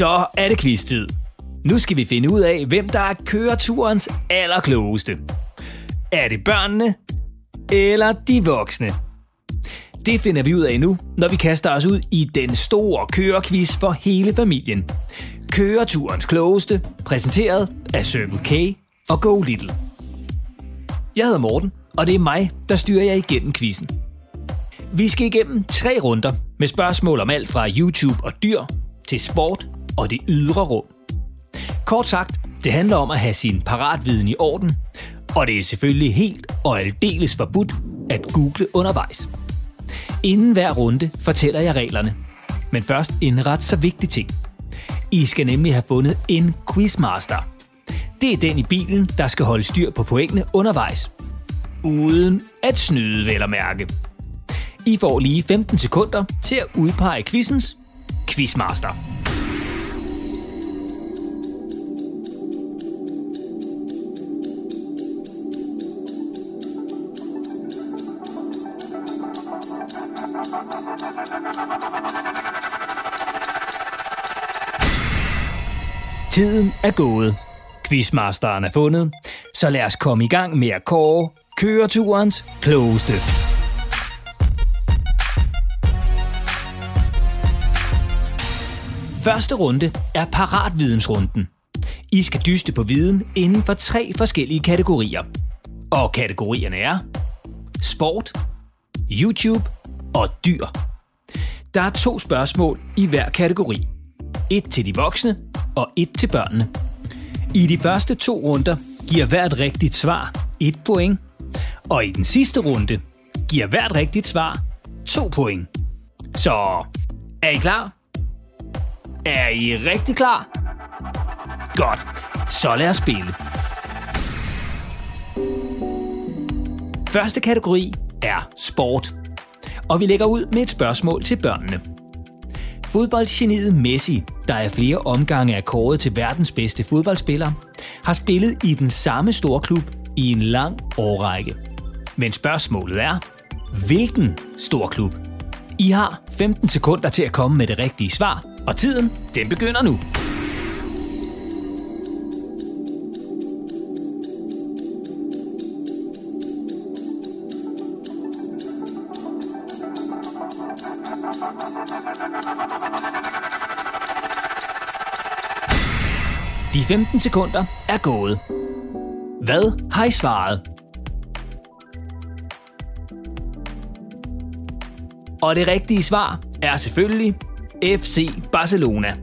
Så er det quiztid. Nu skal vi finde ud af, hvem der er køreturens allerklogeste. Er det børnene eller de voksne? Det finder vi ud af nu, når vi kaster os ud i den store kørekvist for hele familien. Køreturens klogeste, præsenteret af Circle K og Go Little. Jeg hedder Morten, og det er mig, der styrer jer igennem quizzen. Vi skal igennem tre runder med spørgsmål om alt fra YouTube og dyr til sport og det ydre rum. Kort sagt, det handler om at have sin paratviden i orden, og det er selvfølgelig helt og aldeles forbudt at google undervejs. Inden hver runde fortæller jeg reglerne. Men først en ret så vigtig ting. I skal nemlig have fundet en quizmaster. Det er den i bilen, der skal holde styr på pointene undervejs. Uden at snyde, vel at mærke. I får lige 15 sekunder til at udpege quizens quizmaster. Tiden er gået. Quizmasteren er fundet. Så lad os komme i gang med at kåre køreturens klogeste. Første runde er paratvidensrunden. I skal dyste på viden inden for tre forskellige kategorier. Og kategorierne er sport, YouTube og dyr. Der er to spørgsmål i hver kategori. Et til de voksne og et til børnene. I de første to runder giver hvert rigtigt svar et point, og i den sidste runde giver hvert rigtigt svar to point. Så er I klar? Er I rigtig klar? Godt, så lad os spille. Første kategori er sport. Og vi lægger ud med et spørgsmål til børnene. Fodboldgeniet Messi, der er flere omgange er kåret til verdens bedste fodboldspiller, har spillet i den samme store klub i en lang årrække. Men spørgsmålet er, hvilken stor klub? I har 15 sekunder til at komme med det rigtige svar, og tiden, den begynder nu. De 15 sekunder er gået. Hvad har I svaret? Og det rigtige svar er selvfølgelig FC Barcelona.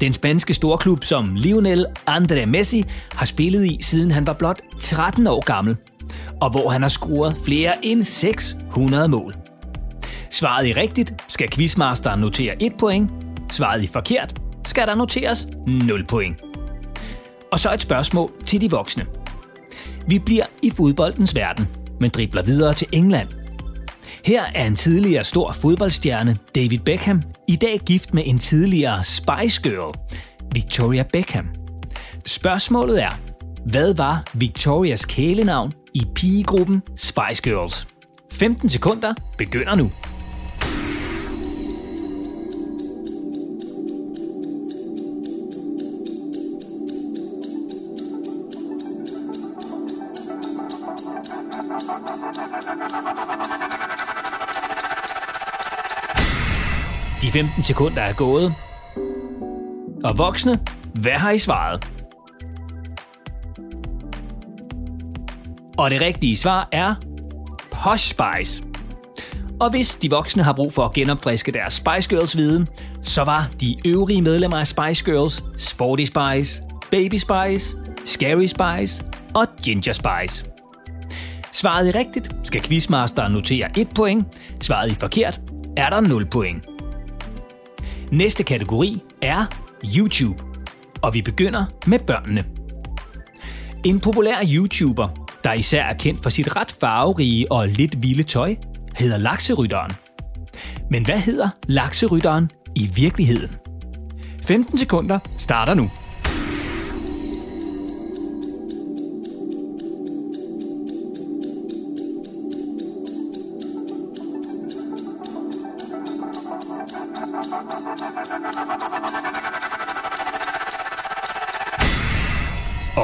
Den spanske storklub, som Lionel André Messi har spillet i, siden han var blot 13 år gammel, og hvor han har scoret flere end 600 mål. Svaret i rigtigt skal quizmasteren notere 1 point. Svaret i forkert skal der noteres 0 point. Og så et spørgsmål til de voksne. Vi bliver i fodboldens verden, men dribler videre til England. Her er en tidligere stor fodboldstjerne, David Beckham, i dag gift med en tidligere Spice Girl, Victoria Beckham. Spørgsmålet er, hvad var Victorias kælenavn i pigegruppen Spice Girls? 15 sekunder begynder nu. 15 sekunder er gået. Og voksne, hvad har I svaret? Og det rigtige svar er Posh Spice. Og hvis de voksne har brug for at genopfriske deres Spice Girls viden, så var de øvrige medlemmer af Spice Girls Sporty Spice, Baby Spice, Scary Spice og Ginger Spice. Svaret i rigtigt skal quizmasteren notere 1 point. Svaret i forkert er der 0 point. Næste kategori er YouTube. Og vi begynder med børnene. En populær YouTuber, der især er kendt for sit ret farverige og lidt vilde tøj, hedder Lakserytteren. Men hvad hedder Lakserytteren i virkeligheden? 15 sekunder starter nu.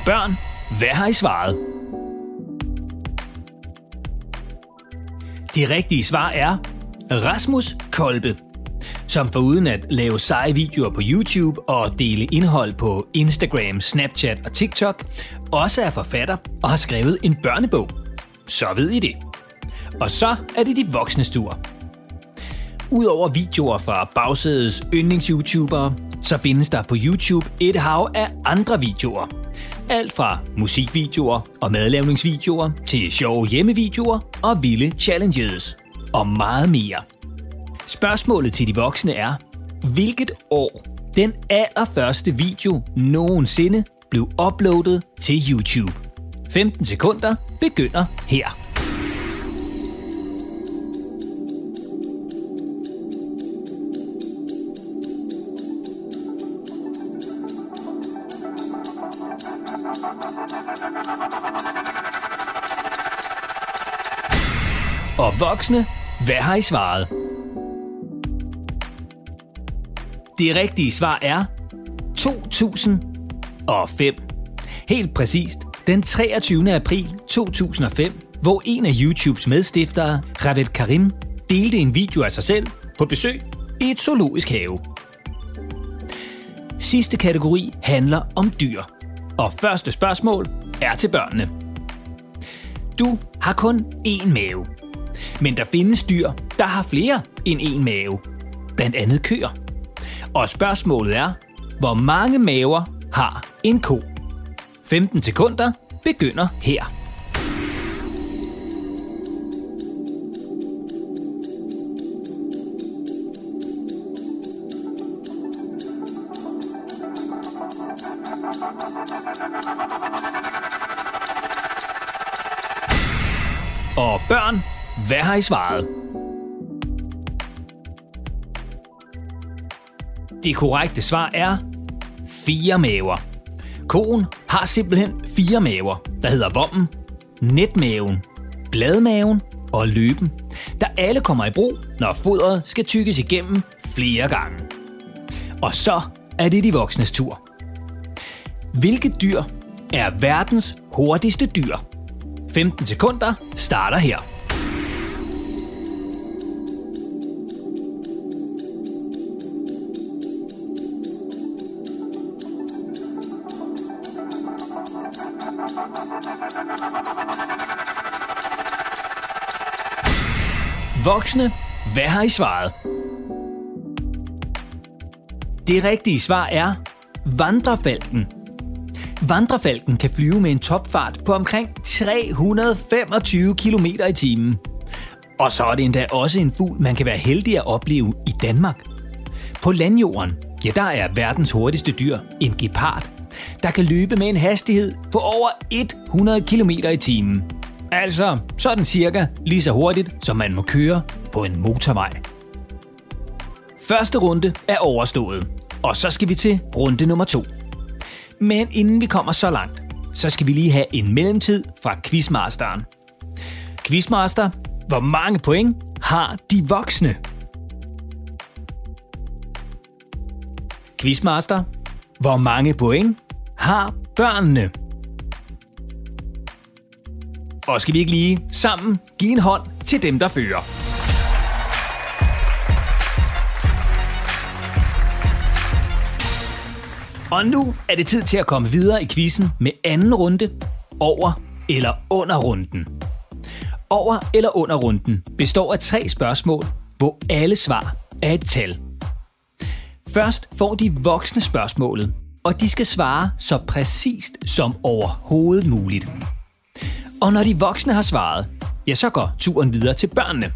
Og børn, hvad har I svaret? Det rigtige svar er Rasmus Kolbe, som foruden at lave seje videoer på YouTube og dele indhold på Instagram, Snapchat og TikTok, også er forfatter og har skrevet en børnebog. Så ved I det. Og så er det de voksne stuer. Udover videoer fra bagsædets yndlings-youtubere, så findes der på YouTube et hav af andre videoer. Alt fra musikvideoer og madlavningsvideoer til sjove hjemmevideoer og vilde challenges. Og meget mere. Spørgsmålet til de voksne er, hvilket år den allerførste video nogensinde blev uploadet til YouTube. 15 sekunder begynder her. Voksne, hvad har I svaret? Det rigtige svar er 2005. Helt præcist den 23. april 2005, hvor en af YouTubes medstiftere, Ravet Karim, delte en video af sig selv på besøg i et zoologisk have. Sidste kategori handler om dyr. Og første spørgsmål er til børnene. Du har kun én mave. Men der findes dyr, der har flere end én mave. Blandt andet køer. Og spørgsmålet er, hvor mange maver har en ko? 15 sekunder begynder her. Og børn, hvad har I svaret? Det korrekte svar er fire maver. Koen har simpelthen fire maver, der hedder vommen, netmaven, bladmaven og løben, der alle kommer i brug, når fodret skal tykkes igennem flere gange. Og så er det de voksnes tur. Hvilket dyr er verdens hurtigste dyr? 15 sekunder starter her. Voksne, hvad har I svaret? Det rigtige svar er vandrefalken. Vandrefalken kan flyve med en topfart på omkring 325 km i timen. Og så er det endda også en fugl, man kan være heldig at opleve i Danmark. På landjorden, ja der er verdens hurtigste dyr en gepard, der kan løbe med en hastighed på over 100 km i timen. Altså sådan cirka lige så hurtigt, som man må køre på en motorvej. Første runde er overstået, og så skal vi til runde nummer to. Men inden vi kommer så langt, så skal vi lige have en mellemtid fra Quizmasteren. Quizmaster, hvor mange point har de voksne? Quizmaster, hvor mange point har børnene? Og skal vi ikke lige sammen give en hånd til dem, der fører? Og nu er det tid til at komme videre i quizzen med anden runde, over eller under runden. Over eller under runden består af tre spørgsmål, hvor alle svar er et tal. Først får de voksne spørgsmålet, og de skal svare så præcist som overhovedet muligt. Og når de voksne har svaret, ja, så går turen videre til børnene.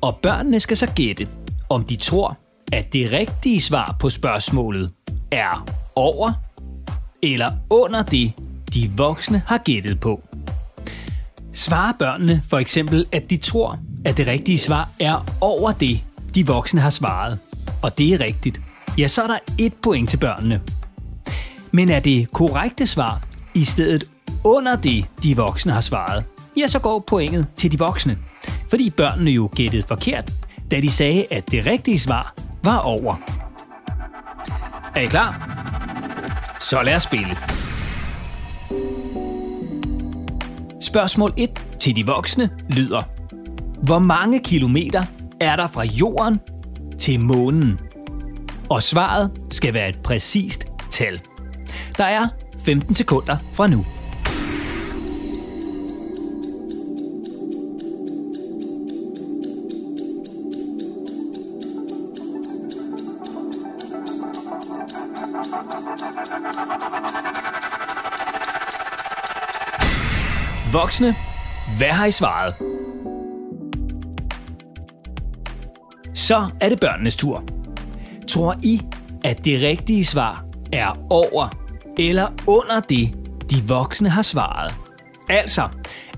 Og børnene skal så gætte, om de tror, at det rigtige svar på spørgsmålet er over eller under det, de voksne har gættet på. Svarer børnene for eksempel, at de tror, at det rigtige svar er over det, de voksne har svaret, og det er rigtigt, ja, så er der et point til børnene. Men er det korrekte svar i stedet under det, de voksne har svaret, ja, så går pointet til de voksne. Fordi børnene jo gættede forkert, da de sagde, at det rigtige svar var over. Er I klar? Så lad os spille. Spørgsmål 1 til de voksne lyder. Hvor mange kilometer er der fra jorden til månen? Og svaret skal være et præcist tal. Der er 15 sekunder fra nu. Voksne, hvad har I svaret? Så er det børnenes tur. Tror I, at det rigtige svar er over eller under det, de voksne har svaret? Altså,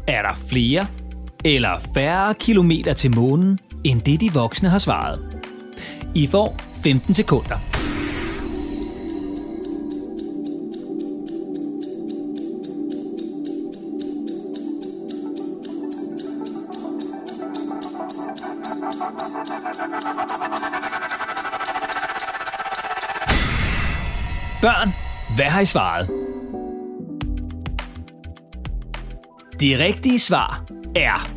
er der flere eller færre kilometer til månen, end det de voksne har svaret? I får 15 sekunder. Hvad har I svaret? Det rigtige svar er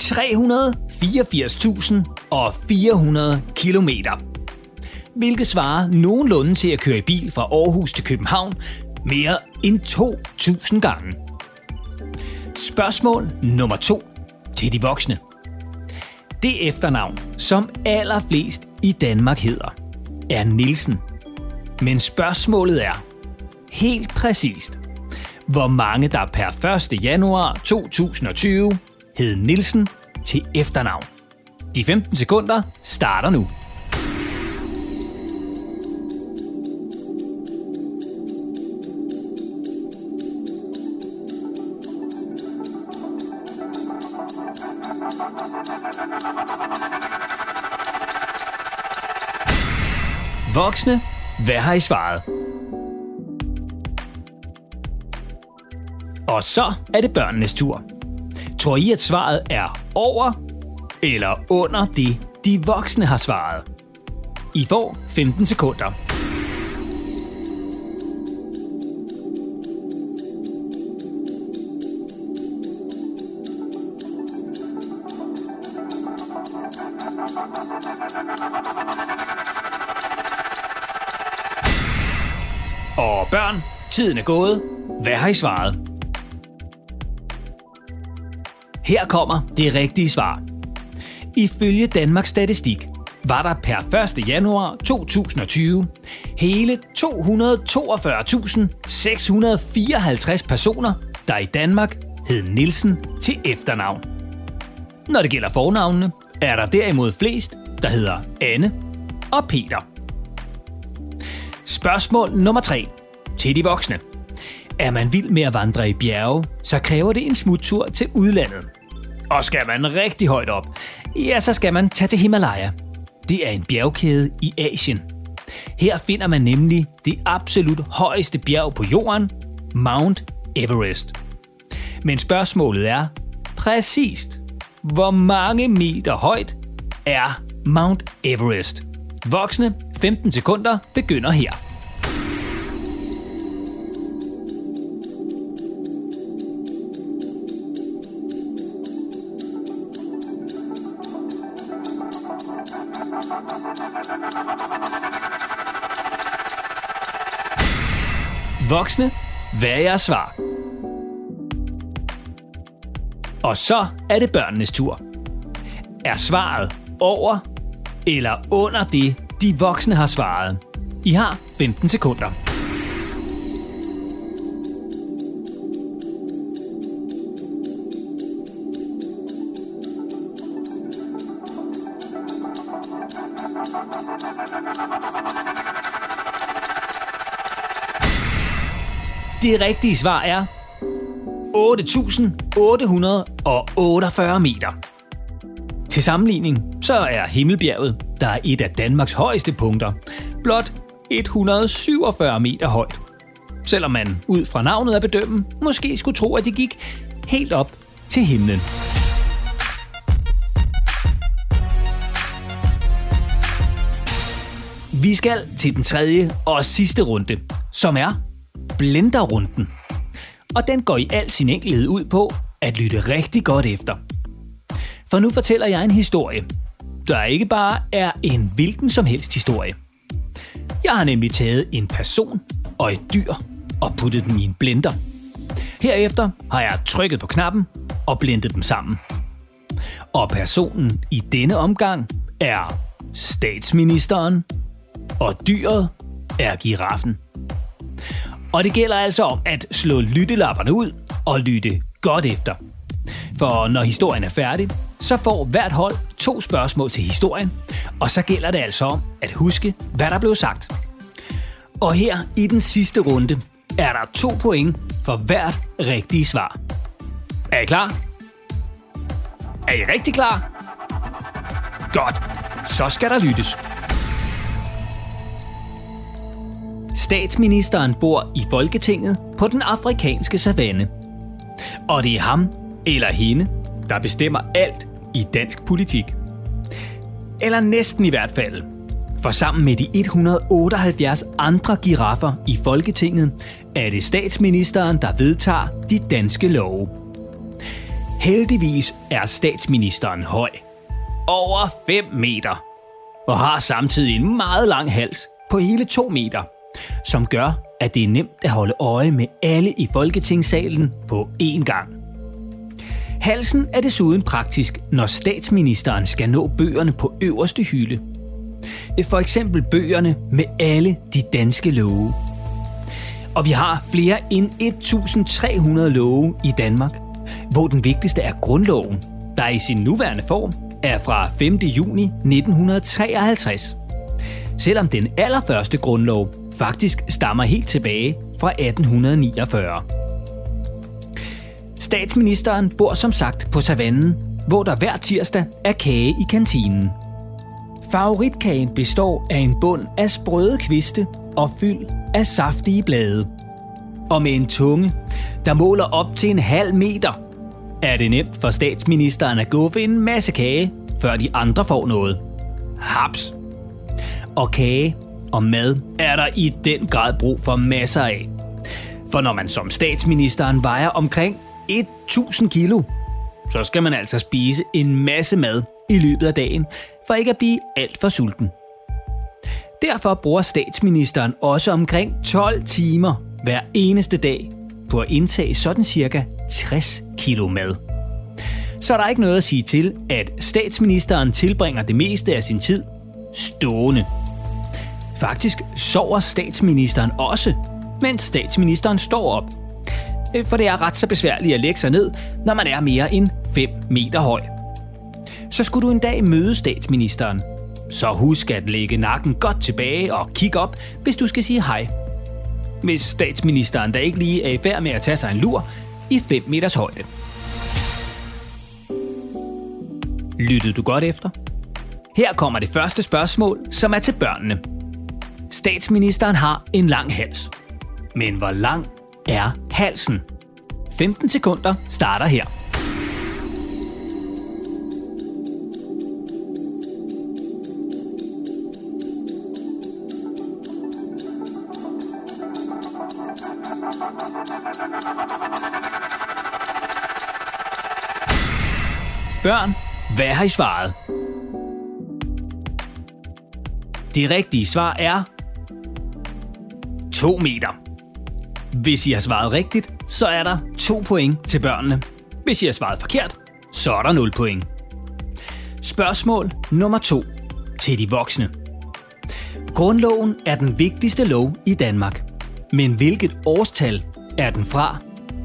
384.400 km. Hvilket svarer nogenlunde til at køre i bil fra Aarhus til København mere end 2.000 gange. Spørgsmål nummer 2 til de voksne. Det efternavn, som allerflest i Danmark hedder, er Nielsen. Men spørgsmålet er, helt præcist, hvor mange der per 1. januar 2020 hed Nielsen til efternavn. De 15 sekunder starter nu. Voksne, hvad har I svaret? Og så er det børnenes tur. Tror I, at svaret er over eller under det, de voksne har svaret? I får 15 sekunder. Og børn, tiden er gået. Hvad har I svaret? Her kommer det rigtige svar. Ifølge Danmarks Statistik var der per 1. januar 2020 hele 242.654 personer, der i Danmark hed Nielsen til efternavn. Når det gælder fornavnene, er der derimod flest, der hedder Anne og Peter. Spørgsmål nummer 3 til de voksne. Er man vild med at vandre i bjerge, så kræver det en smuttur til udlandet. Og skal man rigtig højt op, ja, så skal man tage til Himalaya. Det er en bjergkæde i Asien. Her finder man nemlig det absolut højeste bjerg på jorden, Mount Everest. Men spørgsmålet er præcist, hvor mange meter højt er Mount Everest? Voksne 15 sekunder begynder her. Voksne, hvad er jeres svar? Og så er det børnenes tur. Er svaret over eller under det, de voksne har svaret? I har 15 sekunder. Det rigtige svar er 8.848 meter. Til sammenligning så er Himmelbjerget, der er et af Danmarks højeste punkter, blot 147 meter højt. Selvom man ud fra navnet af bedømme måske skulle tro, at det gik helt op til himlen. Vi skal til den tredje og sidste runde, som er blenderrunden. og den går i al sin enkelhed ud på at lytte rigtig godt efter. For nu fortæller jeg en historie, der ikke bare er en hvilken som helst historie. Jeg har nemlig taget en person og et dyr og puttet dem i en blender. Herefter har jeg trykket på knappen og blendet dem sammen. Og personen i denne omgang er statsministeren, og dyret er giraffen. Og det gælder altså om at slå lyttelapperne ud og lytte godt efter. For når historien er færdig, så får hvert hold to spørgsmål til historien, og så gælder det altså om at huske, hvad der blev sagt. Og her i den sidste runde er der to point for hvert rigtige svar. Er I klar? Er I rigtig klar? Godt, så skal der lyttes. Statsministeren bor i Folketinget på den afrikanske savanne. Og det er ham eller hende, der bestemmer alt i dansk politik. Eller næsten i hvert fald. For sammen med de 178 andre giraffer i Folketinget, er det statsministeren, der vedtager de danske love. Heldigvis er statsministeren høj. Over 5 meter. Og har samtidig en meget lang hals på hele 2 meter, som gør, at det er nemt at holde øje med alle i Folketingssalen på én gang. Halsen er desuden praktisk, når statsministeren skal nå bøgerne på øverste hylde. For eksempel bøgerne med alle de danske love. Og vi har flere end 1300 love i Danmark, hvor den vigtigste er grundloven, der i sin nuværende form er fra 5. juni 1953. Selvom den allerførste grundlov faktisk stammer helt tilbage fra 1849. Statsministeren bor som sagt på savannen, hvor der hver tirsdag er kage i kantinen. Favoritkagen består af en bund af sprøde kviste og fyld af saftige blade. Og med en tunge, der måler op til en halv meter, er det nemt for statsministeren at guffe en masse kage, før de andre får noget. Haps! Og kage og mad er der i den grad brug for masser af. For når man som statsministeren vejer omkring 1000 kilo, så skal man altså spise en masse mad i løbet af dagen, for ikke at blive alt for sulten. Derfor bruger statsministeren også omkring 12 timer hver eneste dag på at indtage sådan cirka 60 kilo mad. Så er der ikke noget at sige til, at statsministeren tilbringer det meste af sin tid stående. Faktisk sover statsministeren også, mens statsministeren står op Øh, for det er ret så besværligt at lægge sig ned, når man er mere end 5 meter høj. Så skulle du en dag møde statsministeren, så husk at lægge nakken godt tilbage og kigge op, hvis du skal sige hej. Hvis statsministeren da ikke lige er i færd med at tage sig en lur i 5 meters højde. Lyttede du godt efter? Her kommer det første spørgsmål, som er til børnene. Statsministeren har en lang hals. Men hvor lang er halsen. 15 sekunder starter her. Børn, hvad har I svaret? Det rigtige svar er 2 meter. Hvis I har svaret rigtigt, så er der 2 point til børnene. Hvis I har svaret forkert, så er der 0 point. Spørgsmål nummer 2 til de voksne. Grundloven er den vigtigste lov i Danmark. Men hvilket årstal er den fra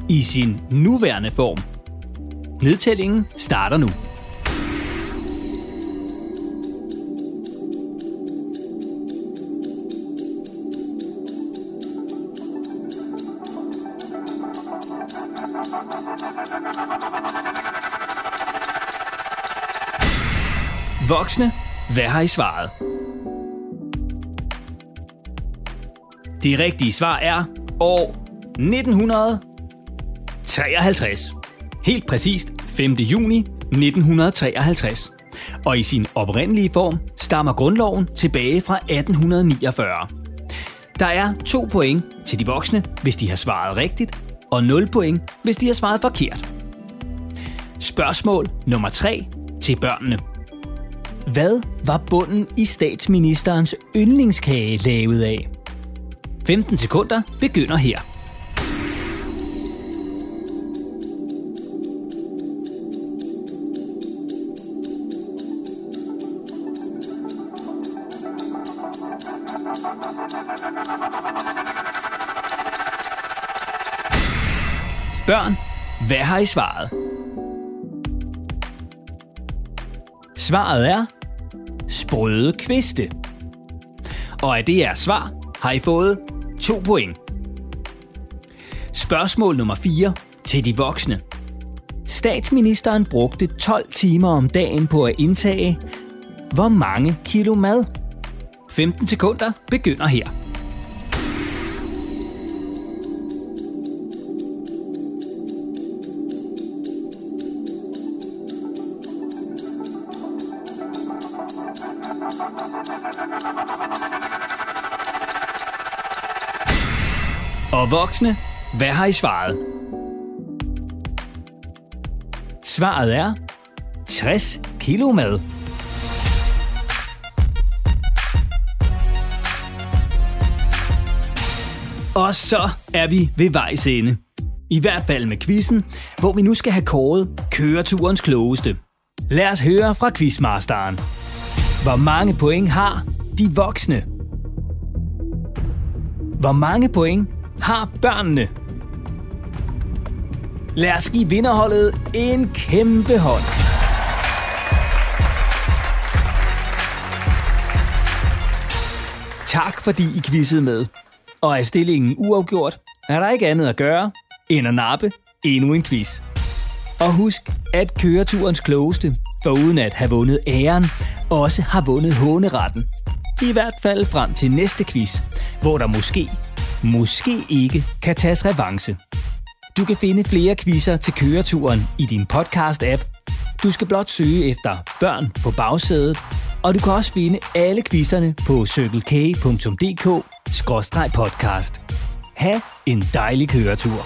i sin nuværende form? Nedtællingen starter nu. Voksne, hvad har I svaret? Det rigtige svar er år 1953. Helt præcist 5. juni 1953. Og i sin oprindelige form stammer grundloven tilbage fra 1849. Der er to point til de voksne, hvis de har svaret rigtigt, og 0 point, hvis de har svaret forkert. Spørgsmål nummer 3 til børnene. Hvad var bunden i statsministerens yndlingskage lavet af? 15 sekunder begynder her. Børn, hvad har I svaret? Svaret er sprøde kviste. Og af det er svar, har I fået 2 point. Spørgsmål nummer 4 til de voksne. Statsministeren brugte 12 timer om dagen på at indtage hvor mange kilo mad? 15 sekunder begynder her. Og voksne, hvad har I svaret? Svaret er 60 kilo mad. Og så er vi ved vejs ende. I hvert fald med quizzen, hvor vi nu skal have kåret køreturens klogeste. Lad os høre fra quizmasteren. Hvor mange point har de voksne? Hvor mange point har børnene? Lad os give vinderholdet en kæmpe hånd. Tak fordi I quizzede med. Og er stillingen uafgjort, er der ikke andet at gøre, end at nappe endnu en quiz. Og husk, at køreturens klogeste, foruden at have vundet æren, også har vundet håneretten. I hvert fald frem til næste quiz, hvor der måske, måske ikke kan tages revanche. Du kan finde flere quizzer til køreturen i din podcast-app. Du skal blot søge efter børn på bagsædet, og du kan også finde alle quizzerne på circlek.dk-podcast. Ha' en dejlig køretur.